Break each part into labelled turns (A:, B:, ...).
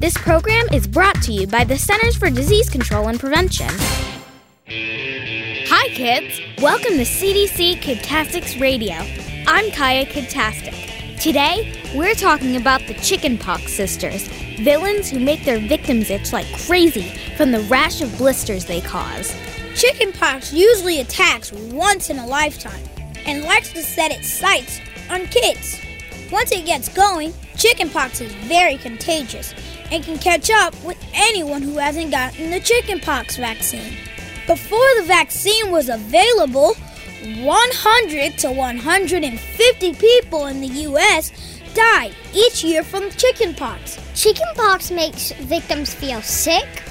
A: This program is brought to you by the Centers for Disease Control and Prevention. Hi, kids! Welcome to CDC Kidtastics Radio. I'm Kaya Kidtastic. Today, we're talking about the chickenpox sisters, villains who make their victims itch like crazy from the rash of blisters they cause.
B: Chickenpox usually attacks once in a lifetime and likes to set its sights on kids. Once it gets going, chickenpox is very contagious and can catch up with anyone who hasn't gotten the chickenpox vaccine. Before the vaccine was available, 100 to 150 people in the US die each year from chickenpox.
C: Chickenpox makes victims feel sick,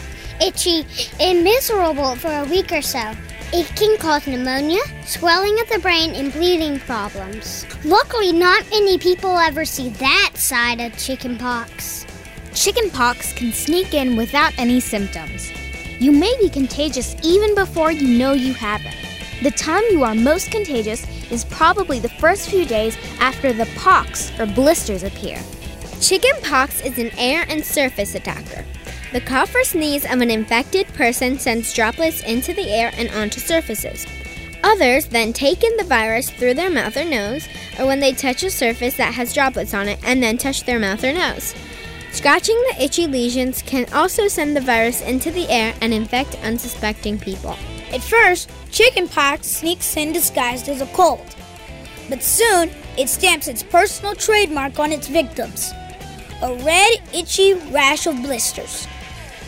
C: itchy, and miserable for a week or so. It can cause pneumonia, swelling of the brain, and bleeding problems. Luckily, not many people ever see that side of chickenpox.
A: Chickenpox can sneak in without any symptoms. You may be contagious even before you know you have it. The time you are most contagious is probably the first few days after the pox or blisters appear.
D: Chickenpox is an air and surface attacker. The cough or sneeze of an infected person sends droplets into the air and onto surfaces. Others then take in the virus through their mouth or nose, or when they touch a surface that has droplets on it and then touch their mouth or nose. Scratching the itchy lesions can also send the virus into the air and infect unsuspecting people.
B: At first, chickenpox sneaks in disguised as a cold, but soon it stamps its personal trademark on its victims a red, itchy rash of blisters,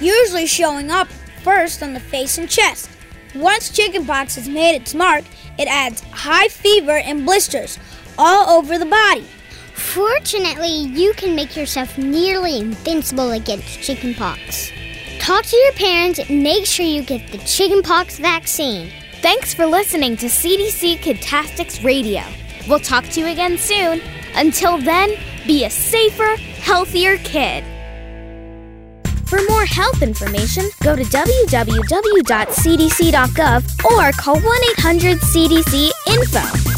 B: usually showing up first on the face and chest. Once chickenpox has made its mark, it adds high fever and blisters all over the body.
C: Fortunately, you can make yourself nearly invincible against chickenpox. Talk to your parents and make sure you get the chickenpox vaccine.
A: Thanks for listening to CDC Kidtastics Radio. We'll talk to you again soon. Until then, be a safer, healthier kid. For more health information, go to www.cdc.gov or call 1 800 CDC INFO.